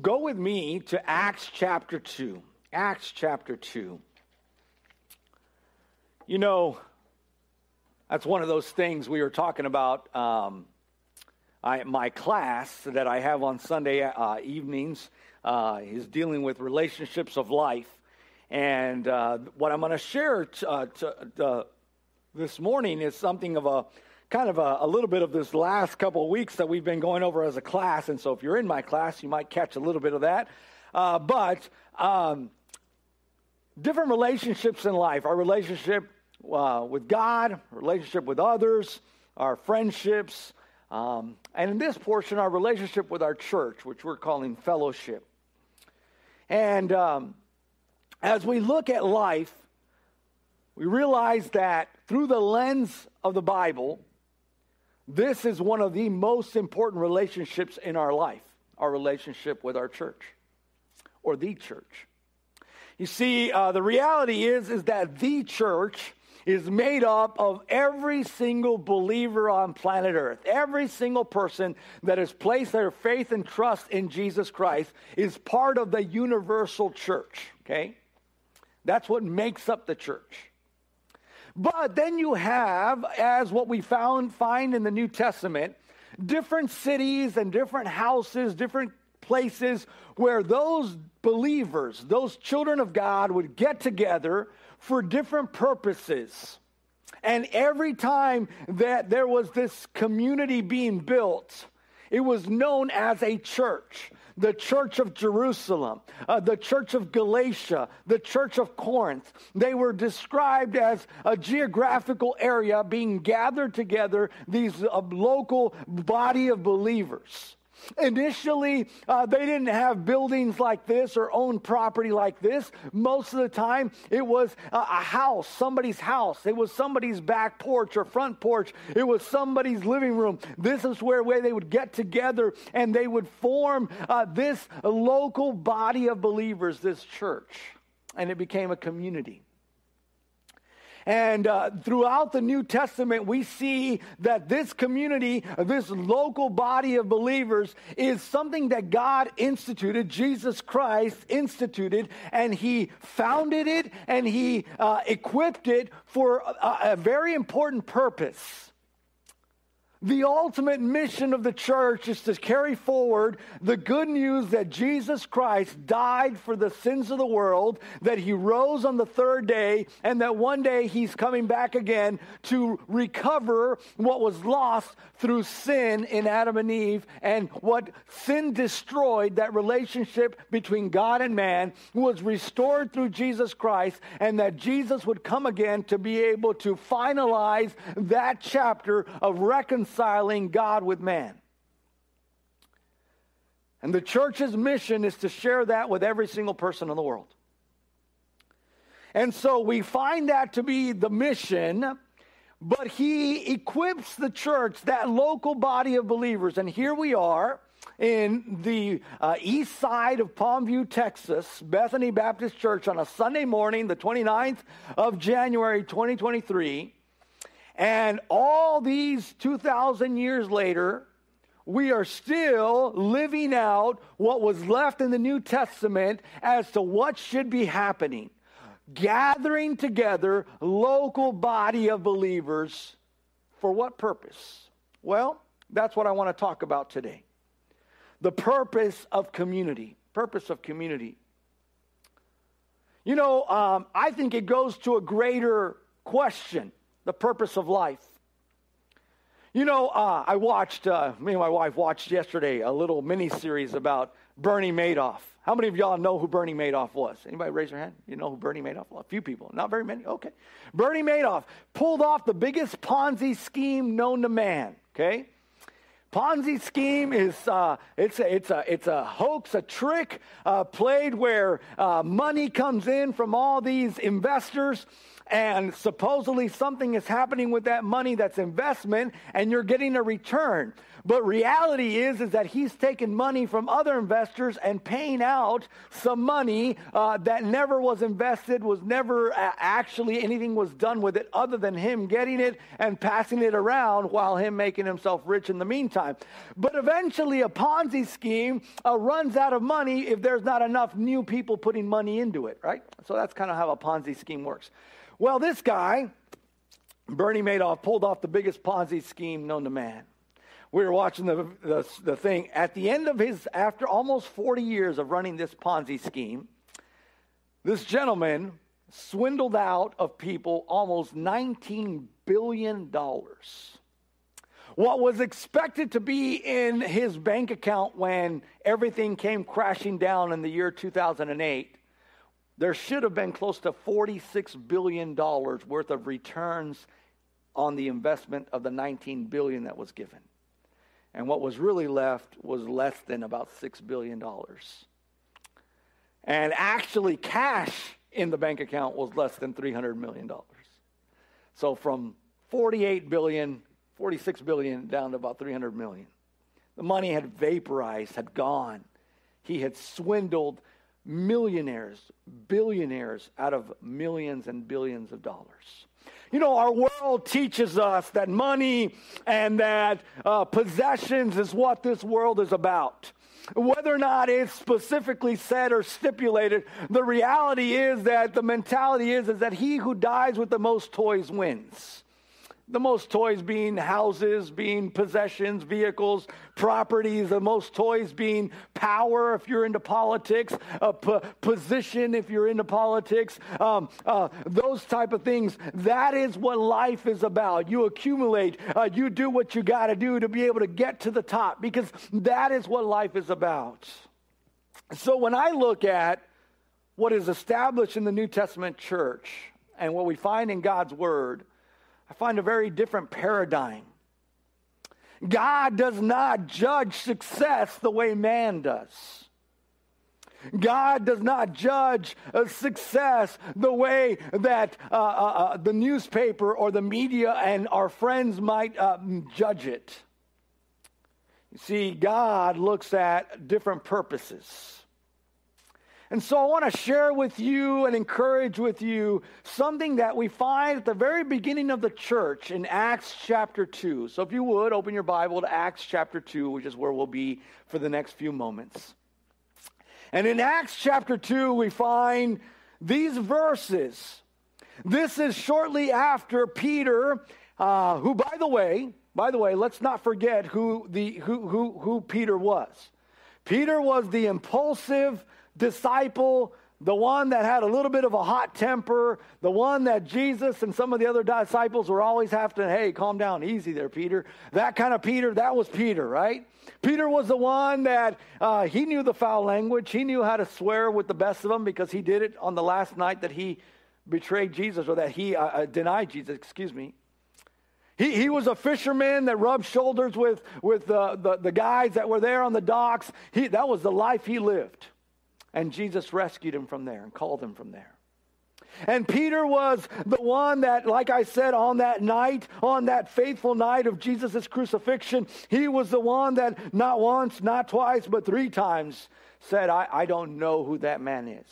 go with me to Acts chapter 2. Acts chapter 2. You know, that's one of those things we were talking about. Um, I, my class that I have on Sunday uh, evenings uh, is dealing with relationships of life. And uh, what I'm going to share uh, uh, this morning is something of a kind of a, a, little bit of this last couple of weeks that we've been going over as a class. And so if you're in my class, you might catch a little bit of that. Uh, but um, different relationships in life our relationship uh, with God, relationship with others, our friendships, um, and in this portion, our relationship with our church, which we're calling fellowship. And um, as we look at life, we realize that through the lens of the Bible, this is one of the most important relationships in our life our relationship with our church or the church. You see, uh, the reality is, is that the church is made up of every single believer on planet Earth. Every single person that has placed their faith and trust in Jesus Christ is part of the universal church, okay? That's what makes up the church. But then you have, as what we found find in the New Testament, different cities and different houses, different places where those believers, those children of God would get together for different purposes. And every time that there was this community being built, it was known as a church the church of Jerusalem, uh, the church of Galatia, the church of Corinth. They were described as a geographical area being gathered together, these uh, local body of believers. Initially, uh, they didn't have buildings like this or own property like this. Most of the time, it was a, house, somebody's house. It was somebody's back porch or front porch. It was somebody's living room. This is where, where they would get together and they would form uh, this local body of believers, this church. And it became a community. And uh, throughout the New Testament, we see that this community, this local body of believers, is something that God instituted, Jesus Christ instituted, and He founded it and He uh, equipped it for a, a very important purpose. The ultimate mission of the church is to carry forward the good news that Jesus Christ died for the sins of the world, that he rose on the third day, and that one day he's coming back again to recover what was lost through sin in Adam and Eve, and what sin destroyed, that relationship between God and man, was restored through Jesus Christ, and that Jesus would come again to be able to finalize that chapter of reconciliation reconciling God with man. And the church's mission is to share that with every single person in the world. And so we find that to be the mission, but he equips the church, that local body of believers. And here we are in the uh, east side of Palmview, Texas, Bethany Baptist Church on a Sunday morning, the 29th of January, 2023. And all these 2,000 years later, we are still living out what was left in the New Testament as to what should be happening. Gathering together local body of believers for what purpose? Well, that's what I want to talk about today. The purpose of community. Purpose of community. You know, um, I think it goes to a greater question the purpose of life. You know, uh, I watched, uh, me and my wife watched yesterday a little mini series about Bernie Madoff. How many of y'all know who Bernie Madoff was? Anybody raise your hand? You know who Bernie Madoff was? A few people. Not very many? Okay. Bernie Madoff pulled off the biggest Ponzi scheme known to man, okay? Ponzi scheme is uh, it's a, it's a it's a hoax, a trick uh, played where uh, money comes in from all these investors, and supposedly something is happening with that money that's investment and you're getting a return. But reality is, is that he's taking money from other investors and paying out some money uh, that never was invested, was never actually anything was done with it other than him getting it and passing it around while him making himself rich in the meantime. But eventually, a Ponzi scheme uh, runs out of money if there's not enough new people putting money into it, right? So that's kind of how a Ponzi scheme works. Well, this guy, Bernie Madoff, pulled off the biggest Ponzi scheme known to man we were watching the, the, the thing. At the end of his, after almost 40 years of running this Ponzi scheme, this gentleman swindled out of people almost $19 billion. What was expected to be in his bank account when everything came crashing down in the year 2008, there should have been close to $46 billion worth of returns on the investment of the 19 billion that was given. And what was really left was less than about $6 billion. And actually, cash in the bank account was less than $300 million. So from 48 billion, 46 billion down to about 300 million. The money had vaporized, had gone. He had swindled millionaires, billionaires out of millions and billions of dollars. You know, our world teaches us that money and that uh, possessions is what this world is about. Whether or not it's specifically said or stipulated, the reality is that the mentality is, is that he who dies with the most toys wins. The most toys being houses, being possessions, vehicles, properties. The most toys being power if you're into politics, a p- position if you're into politics, um, uh, those type of things. That is what life is about. You accumulate, uh, you do what you got to do to be able to get to the top because that is what life is about. So when I look at what is established in the New Testament church and what we find in God's Word, I find a very different paradigm. God does not judge success the way man does. God does not judge success the way that uh, uh, uh, the newspaper or the media and our friends might uh, judge it. You see, God looks at different purposes. And so I want to share with you and encourage with you something that we find at the very beginning of the church in Acts chapter 2. So if you would, open your Bible to Acts chapter 2, which is where we'll be for the next few moments. And in Acts chapter 2, we find these verses. This is shortly after Peter, uh, who, by the way, by the way, let's not forget who, the, who, who, who Peter was. Peter was the impulsive, disciple, the one that had a little bit of a hot temper, the one that Jesus and some of the other disciples were always having to, hey, calm down, easy there, Peter. That kind of Peter, that was Peter, right? Peter was the one that uh, he knew the foul language. He knew how to swear with the best of them because he did it on the last night that he betrayed Jesus or that he uh, uh denied Jesus, excuse me. He, he was a fisherman that rubbed shoulders with, with the, the, the guys that were there on the docks. He, that was the life he lived. And Jesus rescued him from there and called him from there. And Peter was the one that, like I said, on that night, on that faithful night of Jesus' crucifixion, he was the one that not once, not twice, but three times said, I, I don't know who that man is.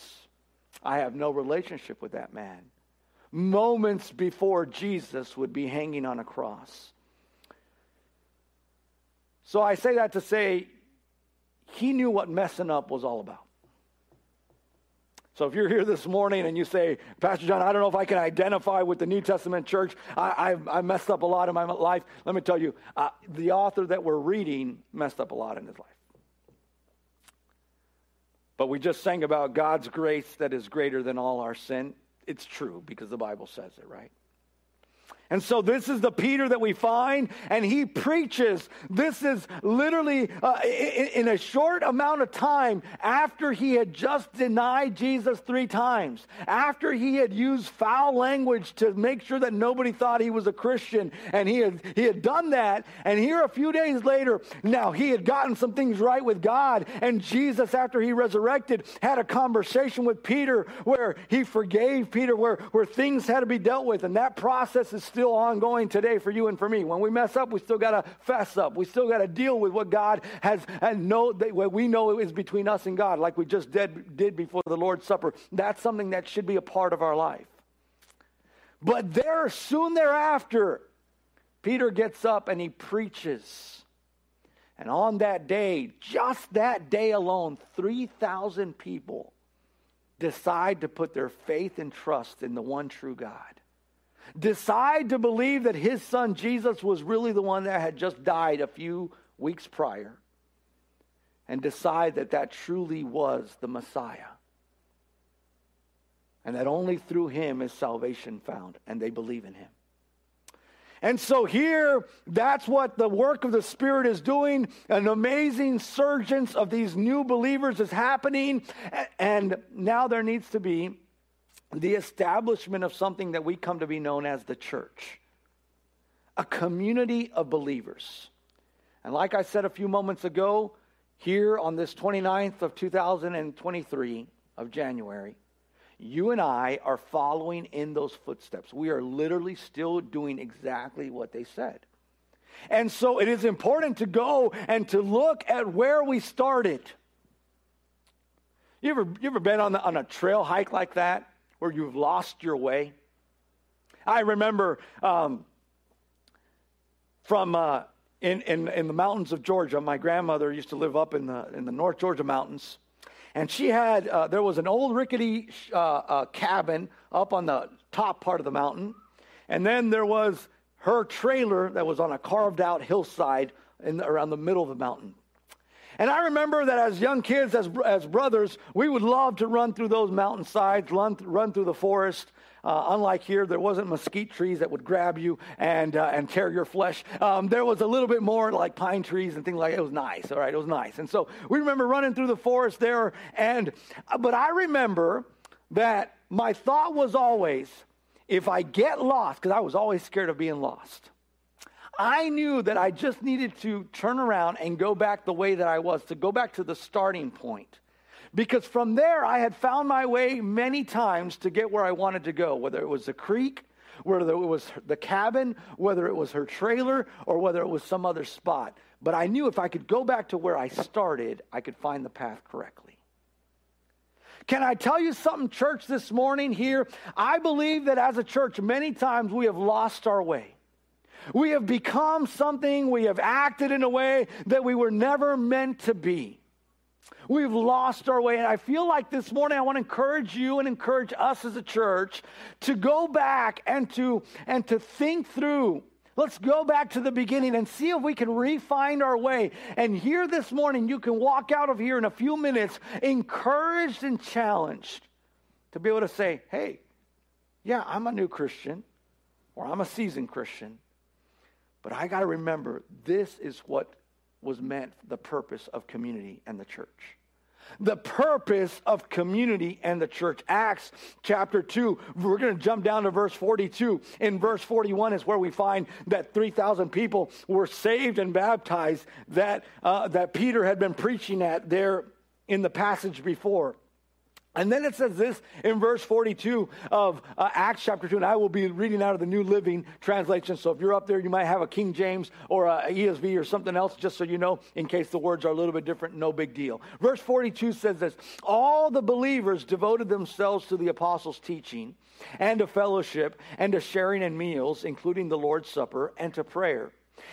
I have no relationship with that man. Moments before Jesus would be hanging on a cross. So I say that to say, he knew what messing up was all about. So if you're here this morning and you say, Pastor John, I don't know if I can identify with the New Testament church, I, I, I messed up a lot in my life. Let me tell you, uh, the author that we're reading messed up a lot in his life. But we just sang about God's grace that is greater than all our sin. It's true because the Bible says it, right? And so this is the Peter that we find, and he preaches. This is literally uh, in, in, a short amount of time after he had just denied Jesus three times, after he had used foul language to make sure that nobody thought he was a Christian, and he had he had done that. And here, a few days later, now he had gotten some things right with God, and Jesus, after he resurrected, had a conversation with Peter where he forgave Peter, where where things had to be dealt with, and that process is still still ongoing today for you and for me. When we mess up, we still got to fess up. We still got to deal with what God has and know that what we know is between us and God, like we just did, did before the Lord's Supper. That's something that should be a part of our life. But there, soon thereafter, Peter gets up and he preaches. And on that day, just that day alone, 3,000 people decide to put their faith and trust in the one true God decide to believe that his son Jesus was really the one that had just died a few weeks prior, and decide that that truly was the Messiah. And that only through him is salvation found, and they believe in him. And so here, that's what the work of the Spirit is doing. An amazing surgence of these new believers is happening. And now there needs to be the establishment of something that we come to be known as the church a community of believers. And like I said a few moments ago, here on this 29th of 2023 of January, you and I are following in those footsteps. We are literally still doing exactly what they said. And so it is important to go and to look at where we started. You ever, you ever been on, the, on a trail hike like that? Where you've lost your way. I remember um, from uh, in, in, in the mountains of Georgia, my grandmother used to live up in the, in the North Georgia mountains. And she had, uh, there was an old rickety uh, uh, cabin up on the top part of the mountain. And then there was her trailer that was on a carved out hillside in, around the middle of the mountain. And I remember that as young kids, as, as brothers, we would love to run through those mountainsides, run, run through the forest. Uh, unlike here, there wasn't mesquite trees that would grab you and, uh, and tear your flesh. Um, there was a little bit more like pine trees and things like that. It was nice, all right? It was nice. And so we remember running through the forest there. And, uh, but I remember that my thought was always, if I get lost, because I was always scared of being lost. I knew that I just needed to turn around and go back the way that I was, to go back to the starting point. Because from there, I had found my way many times to get where I wanted to go, whether it was the creek, whether it was the cabin, whether it was her trailer, or whether it was some other spot. But I knew if I could go back to where I started, I could find the path correctly. Can I tell you something, church, this morning here? I believe that as a church, many times we have lost our way. We have become something, we have acted in a way that we were never meant to be. We've lost our way. And I feel like this morning I want to encourage you and encourage us as a church to go back and to and to think through. Let's go back to the beginning and see if we can refine our way. And here this morning, you can walk out of here in a few minutes encouraged and challenged to be able to say, hey, yeah, I'm a new Christian or I'm a seasoned Christian. But I got to remember this is what was meant the purpose of community and the church. The purpose of community and the church. Acts chapter 2, we're going to jump down to verse 42. In verse 41 is where we find that 3,000 people were saved and baptized that, uh, that Peter had been preaching at there in the passage before. And then it says this in verse 42 of uh, Acts chapter 2, and I will be reading out of the New Living Translation. So if you're up there, you might have a King James or a ESV or something else, just so you know, in case the words are a little bit different, no big deal. Verse 42 says this All the believers devoted themselves to the apostles' teaching and to fellowship and to sharing in meals, including the Lord's Supper, and to prayer.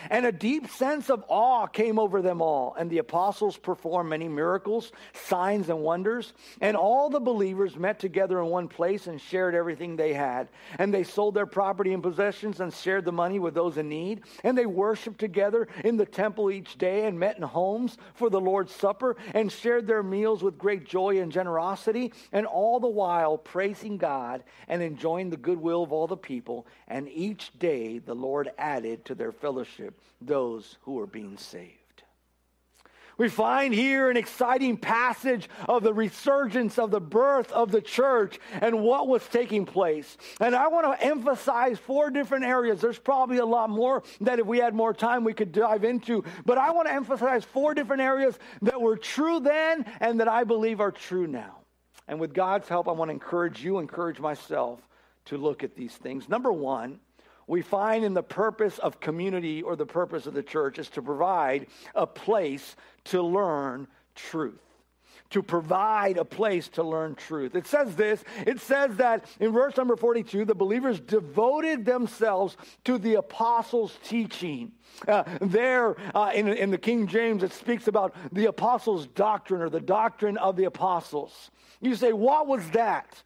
And a deep sense of awe came over them all. And the apostles performed many miracles, signs, and wonders. And all the believers met together in one place and shared everything they had. And they sold their property and possessions and shared the money with those in need. And they worshiped together in the temple each day and met in homes for the Lord's Supper and shared their meals with great joy and generosity. And all the while praising God and enjoying the goodwill of all the people. And each day the Lord added to their fellowship those who are being saved. We find here an exciting passage of the resurgence of the birth of the church and what was taking place. And I want to emphasize four different areas. There's probably a lot more that if we had more time we could dive into, but I want to emphasize four different areas that were true then and that I believe are true now. And with God's help, I want to encourage you, encourage myself to look at these things. Number one, we find in the purpose of community or the purpose of the church is to provide a place to learn truth to provide a place to learn truth. It says this it says that in verse number 42, the believers devoted themselves to the apostles' teaching. Uh, there uh, in, in the King James, it speaks about the apostles' doctrine or the doctrine of the apostles. You say, what was that?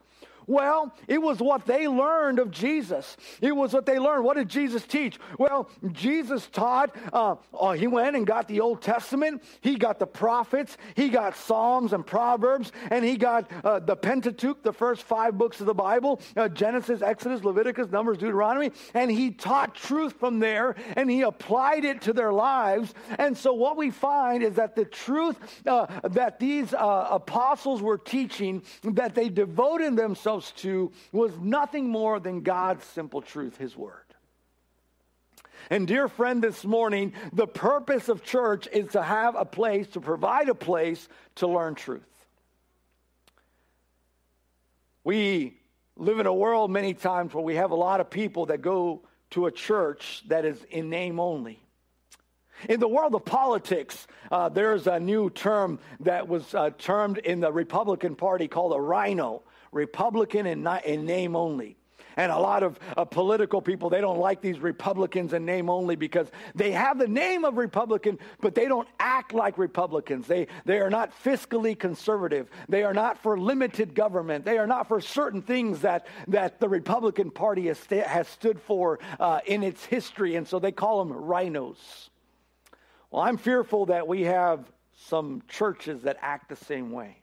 Well, it was what they learned of Jesus. It was what they learned. What did Jesus teach? Well, Jesus taught, uh, uh, he went and got the Old Testament, he got the prophets, he got Psalms and Proverbs, and he got uh, the Pentateuch, the first five books of the Bible uh, Genesis, Exodus, Leviticus, Numbers, Deuteronomy, and he taught truth from there and he applied it to their lives. And so, what we find is that the truth uh, that these uh, apostles were teaching, that they devoted themselves themselves to was nothing more than God's simple truth, His Word. And, dear friend, this morning, the purpose of church is to have a place, to provide a place to learn truth. We live in a world many times where we have a lot of people that go to a church that is in name only. In the world of politics, uh, there's a new term that was uh, termed in the Republican Party called a RINO. Republican in, in name only. And a lot of uh, political people, they don't like these Republicans in name only because they have the name of Republican, but they don't act like Republicans. They, they are not fiscally conservative. They are not for limited government. They are not for certain things that, that the Republican Party has, st- has stood for uh, in its history. And so they call them rhinos. Well, I'm fearful that we have some churches that act the same way.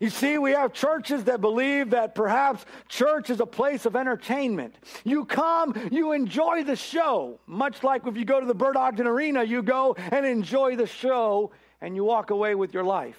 You see, we have churches that believe that perhaps church is a place of entertainment. You come, you enjoy the show, much like if you go to the Bert Ogden Arena, you go and enjoy the show and you walk away with your life.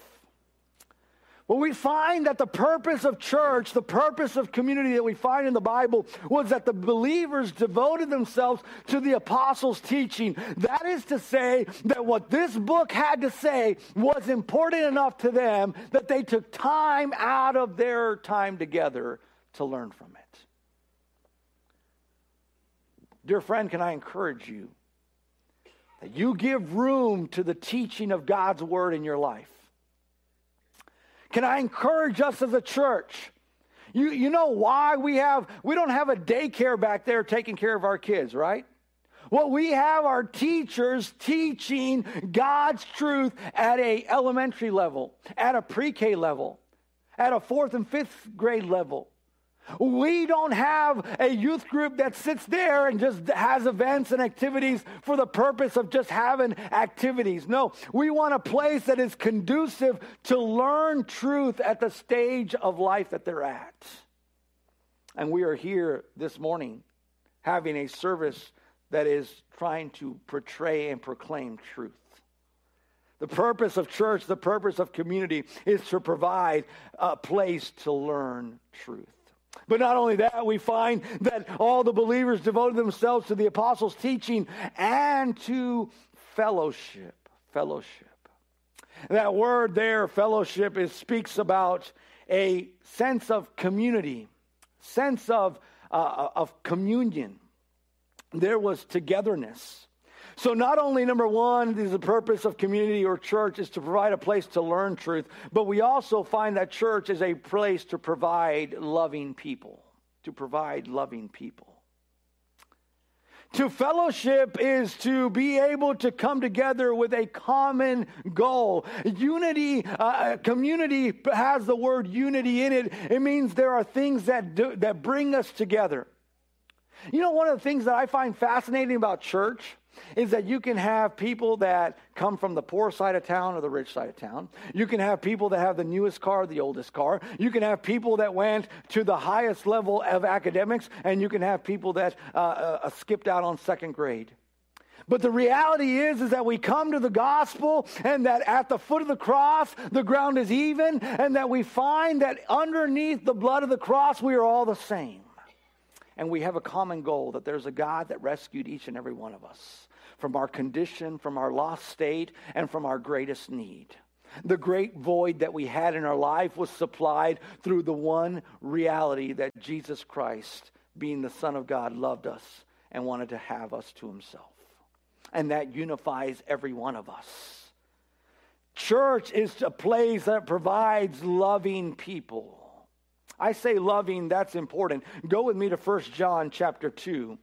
Well, we find that the purpose of church, the purpose of community that we find in the Bible, was that the believers devoted themselves to the apostles' teaching. That is to say, that what this book had to say was important enough to them that they took time out of their time together to learn from it. Dear friend, can I encourage you that you give room to the teaching of God's word in your life? Can I encourage us as a church? You, you know why we have, we don't have a daycare back there taking care of our kids, right? Well, we have our teachers teaching God's truth at a elementary level, at a pre-K level, at a fourth and fifth grade level. We don't have a youth group that sits there and just has events and activities for the purpose of just having activities. No, we want a place that is conducive to learn truth at the stage of life that they're at. And we are here this morning having a service that is trying to portray and proclaim truth. The purpose of church, the purpose of community is to provide a place to learn truth. But not only that, we find that all the believers devoted themselves to the apostles' teaching and to fellowship. Fellowship. That word there, fellowship, is speaks about a sense of community, sense of, uh, of communion. There was togetherness. So, not only number one is the purpose of community or church is to provide a place to learn truth, but we also find that church is a place to provide loving people, to provide loving people. To fellowship is to be able to come together with a common goal. Unity, uh, community has the word unity in it. It means there are things that, do, that bring us together. You know, one of the things that I find fascinating about church is that you can have people that come from the poor side of town or the rich side of town. You can have people that have the newest car, the oldest car. You can have people that went to the highest level of academics, and you can have people that uh, uh, skipped out on second grade. But the reality is, is that we come to the gospel and that at the foot of the cross, the ground is even, and that we find that underneath the blood of the cross, we are all the same. And we have a common goal that there's a God that rescued each and every one of us from our condition, from our lost state, and from our greatest need. The great void that we had in our life was supplied through the one reality that Jesus Christ, being the Son of God, loved us and wanted to have us to himself. And that unifies every one of us. Church is a place that provides loving people. I say loving, that's important. Go with me to 1 John chapter 2.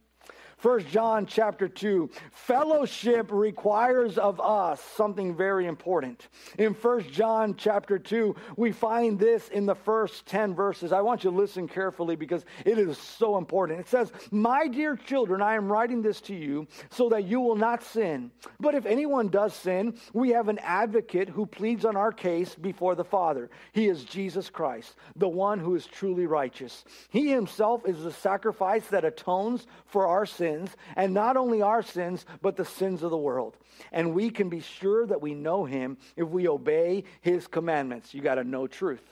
First John chapter 2. Fellowship requires of us something very important. In First John chapter 2, we find this in the first 10 verses. I want you to listen carefully because it is so important. It says, My dear children, I am writing this to you so that you will not sin. But if anyone does sin, we have an advocate who pleads on our case before the Father. He is Jesus Christ, the one who is truly righteous. He himself is the sacrifice that atones for our sins sins, and not only our sins, but the sins of the world. And we can be sure that we know him if we obey his commandments. You got to know truth.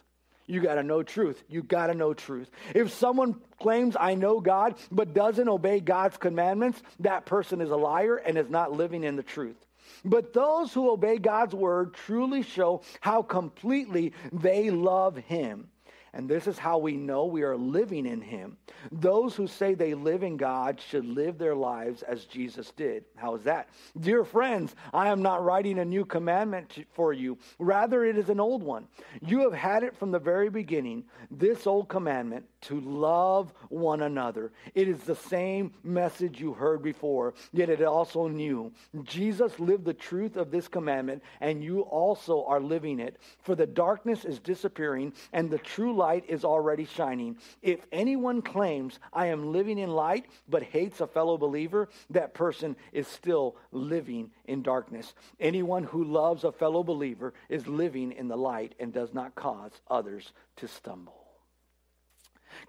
You got to know truth. You got to know truth. If someone claims, I know God, but doesn't obey God's commandments, that person is a liar and is not living in the truth. But those who obey God's word truly show how completely they love Him. And this is how we know we are living in Him. Those who say they live in God should live their lives as Jesus did. How is that? Dear friends, I am not writing a new commandment for you. Rather, it is an old one. You have had it from the very beginning, this old commandment to love one another. It is the same message you heard before, yet it also new. Jesus lived the truth of this commandment, and you also are living it. For the darkness is disappearing, and the true light is already shining. If anyone claims, I am living in light, but hates a fellow believer, that person is still living in darkness. Anyone who loves a fellow believer is living in the light and does not cause others to stumble.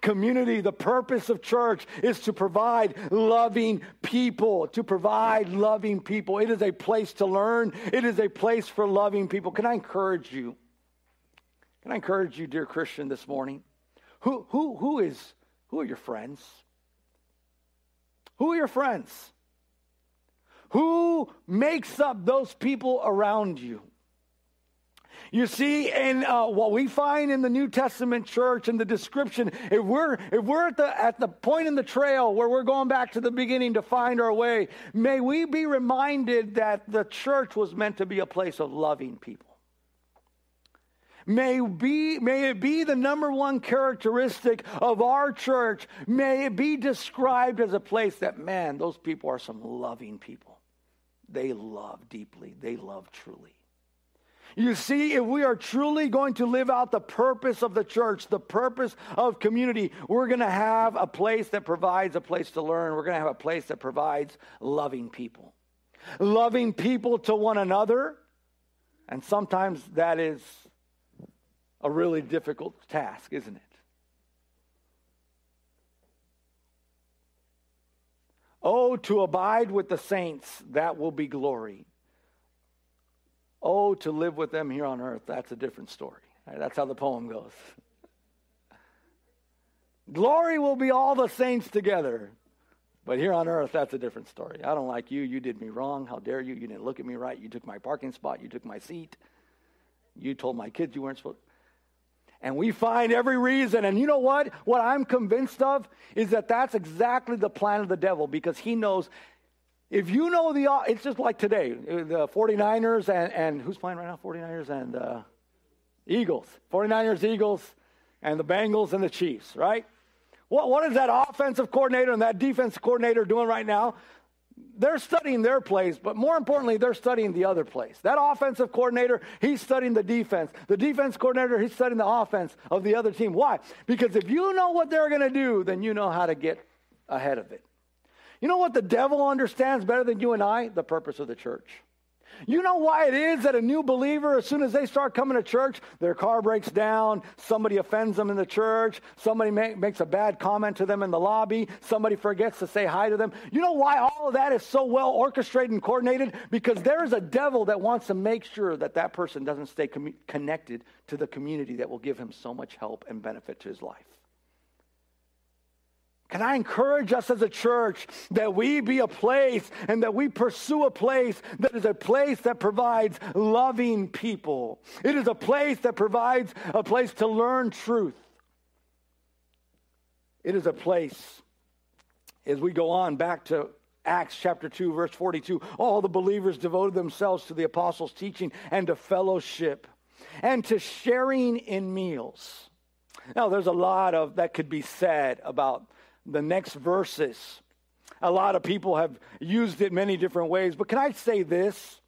Community, the purpose of church is to provide loving people, to provide loving people. It is a place to learn, it is a place for loving people. Can I encourage you? Can I encourage you, dear Christian, this morning? Who, who, who, is, who are your friends? Who are your friends? Who makes up those people around you? You see, in uh, what we find in the New Testament church and the description, if we're if we're at the at the point in the trail where we're going back to the beginning to find our way, may we be reminded that the church was meant to be a place of loving people. May, be, may it be the number one characteristic of our church. May it be described as a place that, man, those people are some loving people. They love deeply, they love truly. You see, if we are truly going to live out the purpose of the church, the purpose of community, we're going to have a place that provides a place to learn. We're going to have a place that provides loving people. Loving people to one another. And sometimes that is a really difficult task, isn't it? Oh, to abide with the saints, that will be glory. Oh, to live with them here on earth, that's a different story. That's how the poem goes. Glory will be all the saints together. But here on earth, that's a different story. I don't like you. You did me wrong. How dare you? You didn't look at me right. You took my parking spot. You took my seat. You told my kids you weren't supposed and we find every reason. And you know what? What I'm convinced of is that that's exactly the plan of the devil because he knows if you know the, it's just like today, the 49ers and, and who's playing right now? 49ers and uh, Eagles. 49ers, Eagles, and the Bengals and the Chiefs, right? What, what is that offensive coordinator and that defense coordinator doing right now? They're studying their plays, but more importantly, they're studying the other plays. That offensive coordinator, he's studying the defense. The defense coordinator, he's studying the offense of the other team. Why? Because if you know what they're going to do, then you know how to get ahead of it. You know what the devil understands better than you and I? The purpose of the church. You know why it is that a new believer, as soon as they start coming to church, their car breaks down, somebody offends them in the church, somebody make, makes a bad comment to them in the lobby, somebody forgets to say hi to them. You know why all of that is so well orchestrated and coordinated? Because there is a devil that wants to make sure that that person doesn't stay com- connected to the community that will give him so much help and benefit to his life. Can I encourage us as a church that we be a place and that we pursue a place that is a place that provides loving people? It is a place that provides a place to learn truth. It is a place, as we go on back to Acts chapter 2, verse 42, all the believers devoted themselves to the apostles' teaching and to fellowship and to sharing in meals. Now, there's a lot of that could be said about the next verses. A lot of people have used it many different ways, but can I say this?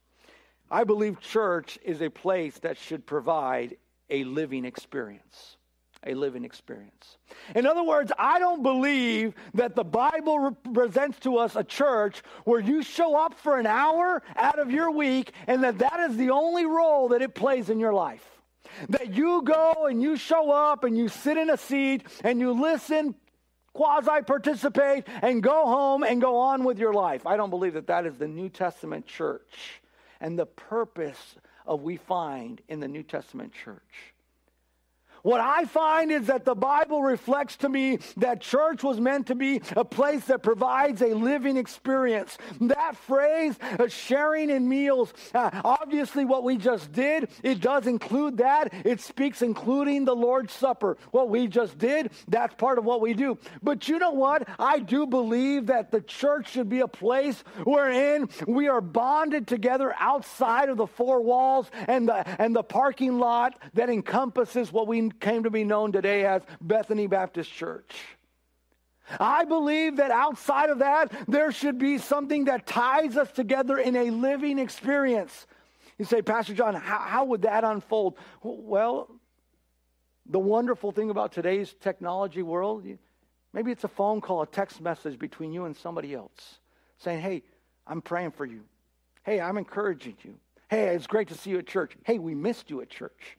I believe church is a place that should provide a living experience. A living experience. In other words, I don't believe that the Bible represents to us a church where you show up for an hour out of your week and that that is the only role that it plays in your life. That you go and you show up and you sit in a seat and you listen quasi participate and go home and go on with your life. I don't believe that that is the New Testament church and the purpose of we find in the New Testament church. What I find is that the Bible reflects to me that church was meant to be a place that provides a living experience. That phrase, uh, sharing in meals, uh, obviously what we just did, it does include that. It speaks including the Lord's Supper. What we just did, that's part of what we do. But you know what? I do believe that the church should be a place wherein we are bonded together outside of the four walls and the, and the parking lot that encompasses what we came to be known today as Bethany Baptist Church. I believe that outside of that, there should be something that ties us together in a living experience. You say, Pastor John, how, how would that unfold? Well, the wonderful thing about today's technology world, maybe it's a phone call, a text message between you and somebody else saying, Hey, I'm praying for you. Hey, I'm encouraging you. Hey, it's great to see you at church. Hey, we missed you at church.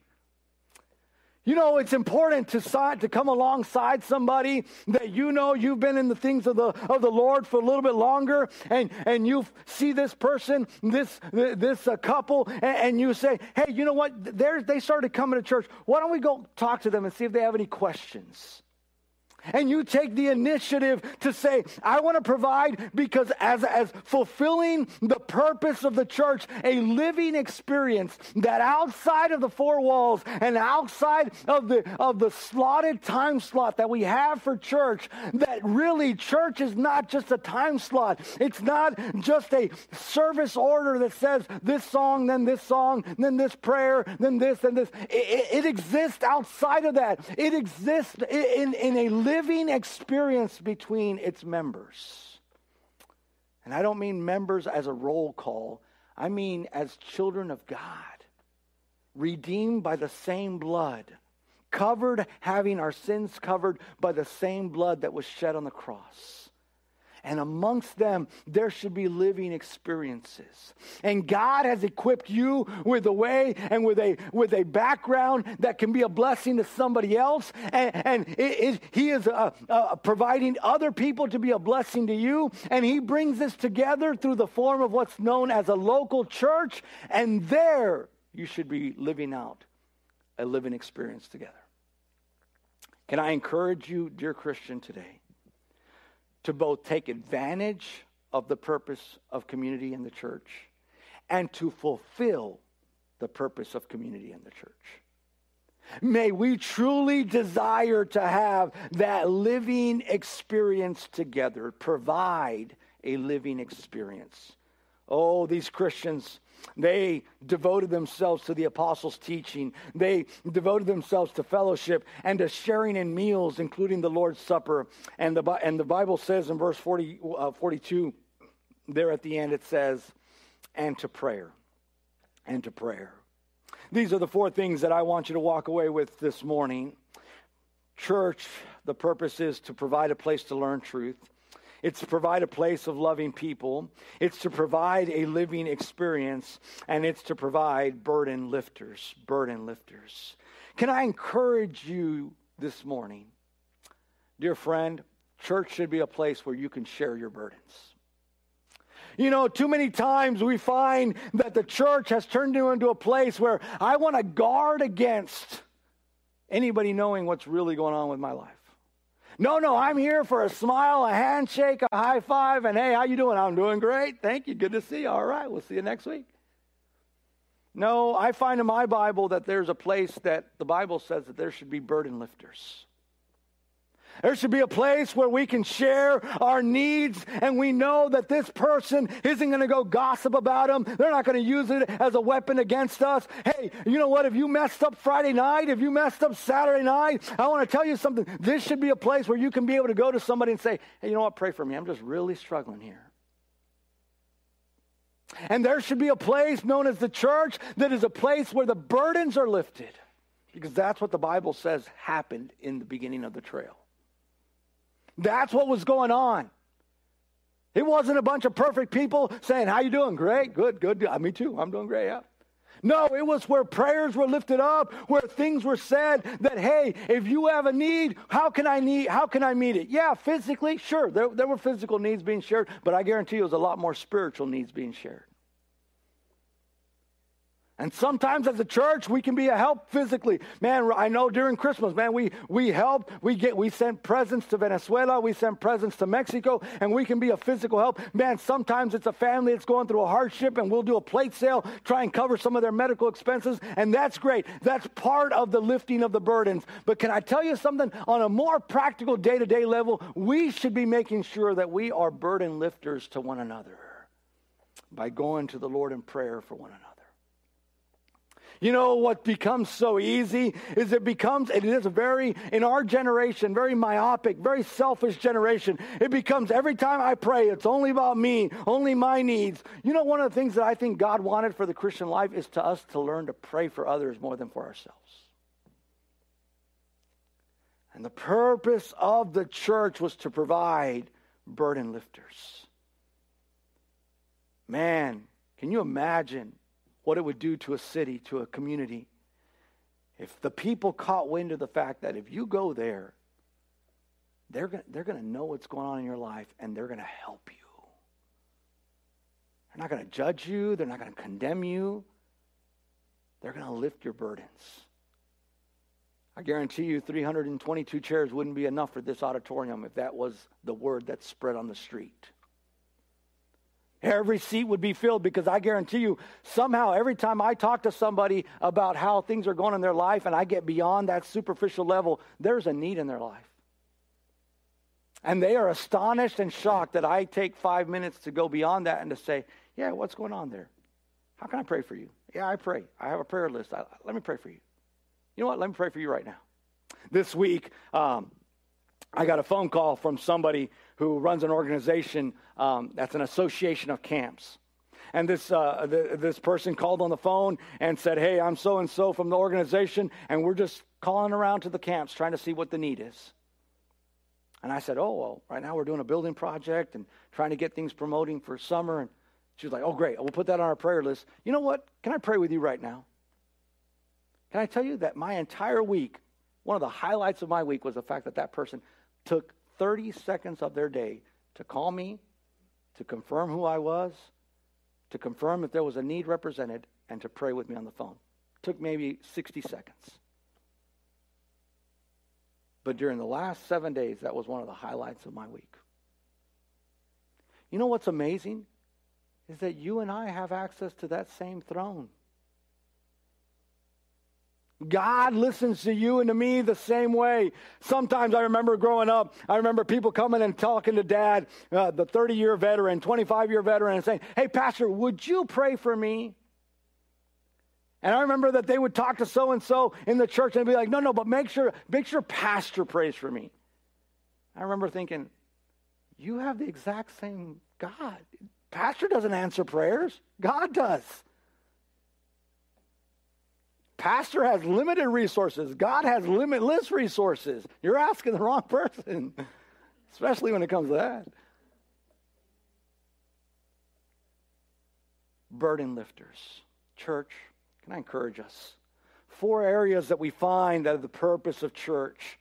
You know, it's important to, side, to come alongside somebody that you know you've been in the things of the, of the Lord for a little bit longer, and, and you see this person, this, this uh, couple, and, and, you say, hey, you know what? They're, they started coming to church. Why don't we go talk to them and see if they have any questions? And you take the initiative to say, I want to provide because as, as fulfilling the purpose of the church, a living experience that outside of the four walls and outside of the, of the slotted time slot that we have for church, that really church is not just a time slot. It's not just a service order that says this song, then this song, then this prayer, then this and this. It, it exists outside of that. It exists in, in a living experience between its members. And I don't mean members as a roll call, I mean as children of God, redeemed by the same blood, covered, having our sins covered by the same blood that was shed on the cross and amongst them there should be living experiences. And god has equipped you with a way and with a with a background that can be a blessing to somebody else. And, and it, it, he is uh, uh, providing other people to be a blessing to you. And he brings this together through the form of what's known as a local church. And there you should be living out a living experience together. Can i encourage you dear christian today to both take advantage of the purpose of community in the church and to fulfill the purpose of community in the church. May we truly desire to have that living experience together, provide a living experience Oh, these Christians, they devoted themselves to the apostles' teaching. They devoted themselves to fellowship and to sharing in meals, including the Lord's Supper. And the, and the Bible says in verse 40, uh, 42, there at the end, it says, and to prayer. And to prayer. These are the four things that I want you to walk away with this morning. Church, the purpose is to provide a place to learn truth. It's to provide a place of loving people. It's to provide a living experience. And it's to provide burden lifters. Burden lifters. Can I encourage you this morning? Dear friend, church should be a place where you can share your burdens. You know, too many times we find that the church has turned into a place where I want to guard against anybody knowing what's really going on with my life. No, no, I'm here for a smile, a handshake, a high five, and hey, how you doing? I'm doing great. Thank you. Good to see you. All right, we'll see you next week. No, I find in my Bible that there's a place that the Bible says that there should be burden lifters. There should be a place where we can share our needs and we know that this person isn't going to go gossip about them. They're not going to use it as a weapon against us. Hey, you know what? If you messed up Friday night, if you messed up Saturday night, I want to tell you something. This should be a place where you can be able to go to somebody and say, hey, you know what? Pray for me. I'm just really struggling here. And there should be a place known as the church that is a place where the burdens are lifted. Because that's what the Bible says happened in the beginning of the trail. That's what was going on. It wasn't a bunch of perfect people saying, "How you doing? Great, good, good. Yeah, uh, me too. I'm doing great." Yeah. No, it was where prayers were lifted up, where things were said that, hey, if you have a need, how can I need how can I meet it? Yeah, physically, sure. There, there were physical needs being shared, but I guarantee you it was a lot more spiritual needs being shared. And sometimes as a church, we can be a help physically. Man, I know during Christmas, man, we, we help, we get, we send presents to Venezuela, we send presents to Mexico, and we can be a physical help. Man, sometimes it's a family that's going through a hardship, and we'll do a plate sale, try and cover some of their medical expenses, and that's great. That's part of the lifting of the burdens. But can I tell you something? On a more practical day to day level, we should be making sure that we are burden lifters to one another by going to the Lord in prayer for one another. You know what becomes so easy is it becomes, it is a very, in our generation, very myopic, very selfish generation. It becomes every time I pray, it's only about me, only my needs. You know, one of the things that I think God wanted for the Christian life is to us to learn to pray for others more than for ourselves. And the purpose of the church was to provide burden lifters. Man, can you imagine what it would do to a city, to a community, if the people caught wind of the fact that if you go there, they're going they're to know what's going on in your life and they're going to help you. They're not going to judge you, they're not going to condemn you, they're going to lift your burdens. I guarantee you 322 chairs wouldn't be enough for this auditorium if that was the word that's spread on the street. Every seat would be filled because I guarantee you, somehow, every time I talk to somebody about how things are going in their life and I get beyond that superficial level, there's a need in their life. And they are astonished and shocked that I take five minutes to go beyond that and to say, Yeah, what's going on there? How can I pray for you? Yeah, I pray. I have a prayer list. I, let me pray for you. You know what? Let me pray for you right now. This week, um, I got a phone call from somebody who runs an organization um, that's an association of camps. And this, uh, this person called on the phone and said, Hey, I'm so and so from the organization, and we're just calling around to the camps trying to see what the need is. And I said, Oh, well, right now we're doing a building project and trying to get things promoting for summer. And she was like, Oh, great. We'll put that on our prayer list. You know what? Can I pray with you right now? Can I tell you that my entire week, one of the highlights of my week was the fact that that person took 30 seconds of their day to call me, to confirm who I was, to confirm if there was a need represented, and to pray with me on the phone. Took maybe 60 seconds. But during the last seven days, that was one of the highlights of my week. You know what's amazing? Is that you and I have access to that same throne. God listens to you and to me the same way. Sometimes I remember growing up, I remember people coming and talking to dad, uh, the 30 year veteran, 25 year veteran, and saying, Hey, Pastor, would you pray for me? And I remember that they would talk to so and so in the church and be like, No, no, but make sure, make sure Pastor prays for me. I remember thinking, You have the exact same God. Pastor doesn't answer prayers, God does. Pastor has limited resources. God has limitless resources. You're asking the wrong person, especially when it comes to that. Burden lifters. Church, can I encourage us? Four areas that we find that are the purpose of church.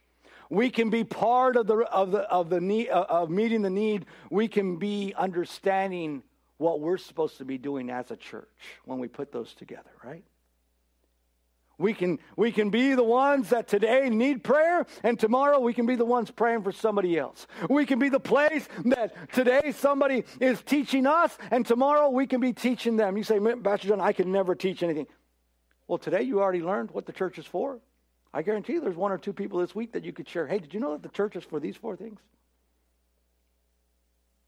We can be part of the of the of the need uh, of meeting the need. We can be understanding what we're supposed to be doing as a church when we put those together, right? We can, we can be the ones that today need prayer, and tomorrow we can be the ones praying for somebody else. We can be the place that today somebody is teaching us, and tomorrow we can be teaching them. You say, Pastor John, I can never teach anything. Well, today you already learned what the church is for. I guarantee you there's one or two people this week that you could share. Hey, did you know that the church is for these four things?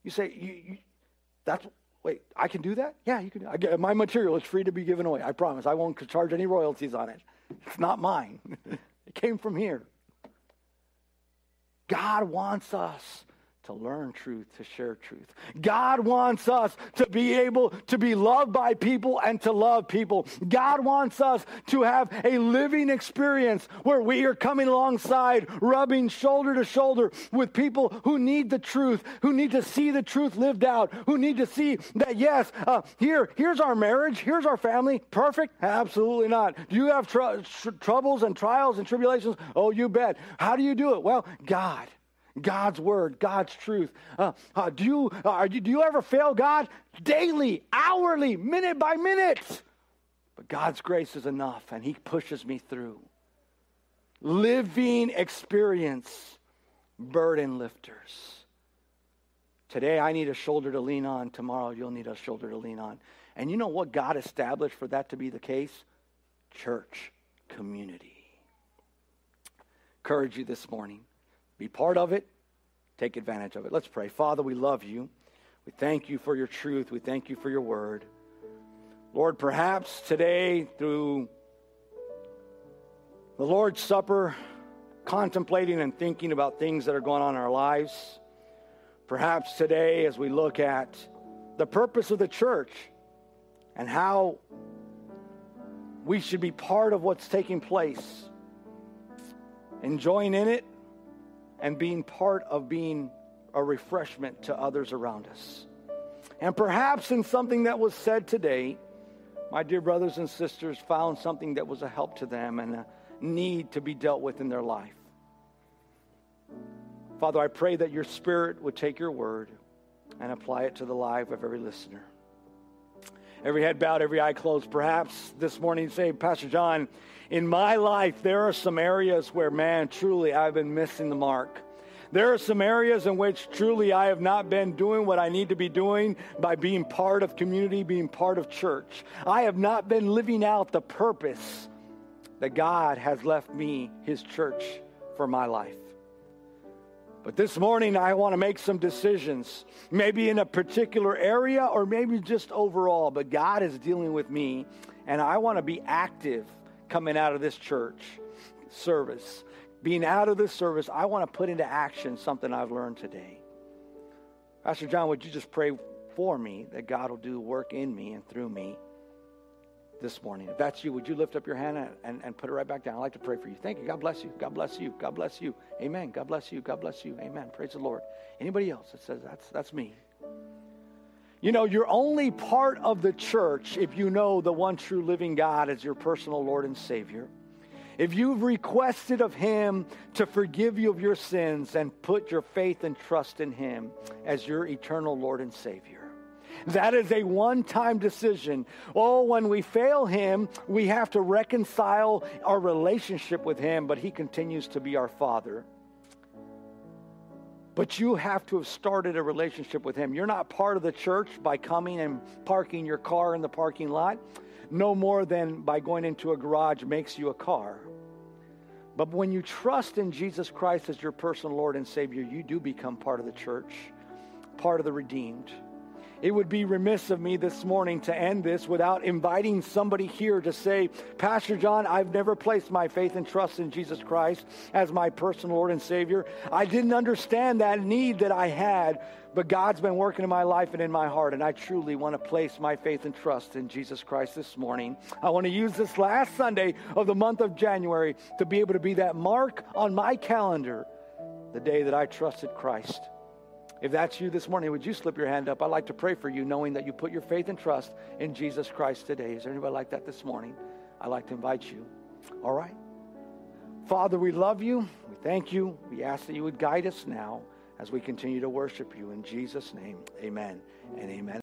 You say, you, you, that's Wait, I can do that? Yeah, you can. I get, my material is free to be given away. I promise. I won't charge any royalties on it. It's not mine. it came from here. God wants us to learn truth, to share truth. God wants us to be able to be loved by people and to love people. God wants us to have a living experience where we are coming alongside, rubbing shoulder to shoulder with people who need the truth, who need to see the truth lived out, who need to see that, yes, uh, here, here's our marriage, here's our family. Perfect? Absolutely not. Do you have tr- tr- troubles and trials and tribulations? Oh, you bet. How do you do it? Well, God. God's word, God's truth. Uh, uh, do, you, uh, do you ever fail God? Daily, hourly, minute by minute. But God's grace is enough, and He pushes me through. Living experience, burden lifters. Today, I need a shoulder to lean on. Tomorrow, you'll need a shoulder to lean on. And you know what God established for that to be the case? Church, community. Encourage you this morning be part of it, take advantage of it. Let's pray. Father, we love you. We thank you for your truth. We thank you for your word. Lord, perhaps today, through the Lord's Supper, contemplating and thinking about things that are going on in our lives, perhaps today, as we look at the purpose of the church and how we should be part of what's taking place, enjoying in it, and being part of being a refreshment to others around us. And perhaps in something that was said today, my dear brothers and sisters found something that was a help to them and a need to be dealt with in their life. Father, I pray that your spirit would take your word and apply it to the life of every listener. Every head bowed, every eye closed. Perhaps this morning say, Pastor John, in my life, there are some areas where, man, truly I've been missing the mark. There are some areas in which truly I have not been doing what I need to be doing by being part of community, being part of church. I have not been living out the purpose that God has left me, His church, for my life. But this morning, I want to make some decisions, maybe in a particular area or maybe just overall. But God is dealing with me, and I want to be active coming out of this church service. Being out of this service, I want to put into action something I've learned today. Pastor John, would you just pray for me that God will do work in me and through me this morning? If that's you, would you lift up your hand and, and, and put it right back down? I'd like to pray for you. Thank you. God bless you. God bless you. God bless you. Amen. God bless you. God bless you. Amen. Praise the Lord. Anybody else that says that's that's me? You know, you're only part of the church if you know the one true living God as your personal Lord and Savior. If you've requested of Him to forgive you of your sins and put your faith and trust in Him as your eternal Lord and Savior. That is a one time decision. Oh, when we fail Him, we have to reconcile our relationship with Him, but He continues to be our Father. But you have to have started a relationship with Him. You're not part of the church by coming and parking your car in the parking lot, no more than by going into a garage makes you a car. But when you trust in Jesus Christ as your personal Lord and Savior, you do become part of the church, part of the redeemed. It would be remiss of me this morning to end this without inviting somebody here to say, Pastor John, I've never placed my faith and trust in Jesus Christ as my personal Lord and Savior. I didn't understand that need that I had, but God's been working in my life and in my heart, and I truly want to place my faith and trust in Jesus Christ this morning. I want to use this last Sunday of the month of January to be able to be that mark on my calendar the day that I trusted Christ. If that's you this morning, would you slip your hand up? I'd like to pray for you, knowing that you put your faith and trust in Jesus Christ today. Is there anybody like that this morning? I'd like to invite you. All right. Father, we love you. We thank you. We ask that you would guide us now as we continue to worship you. In Jesus' name, amen and amen.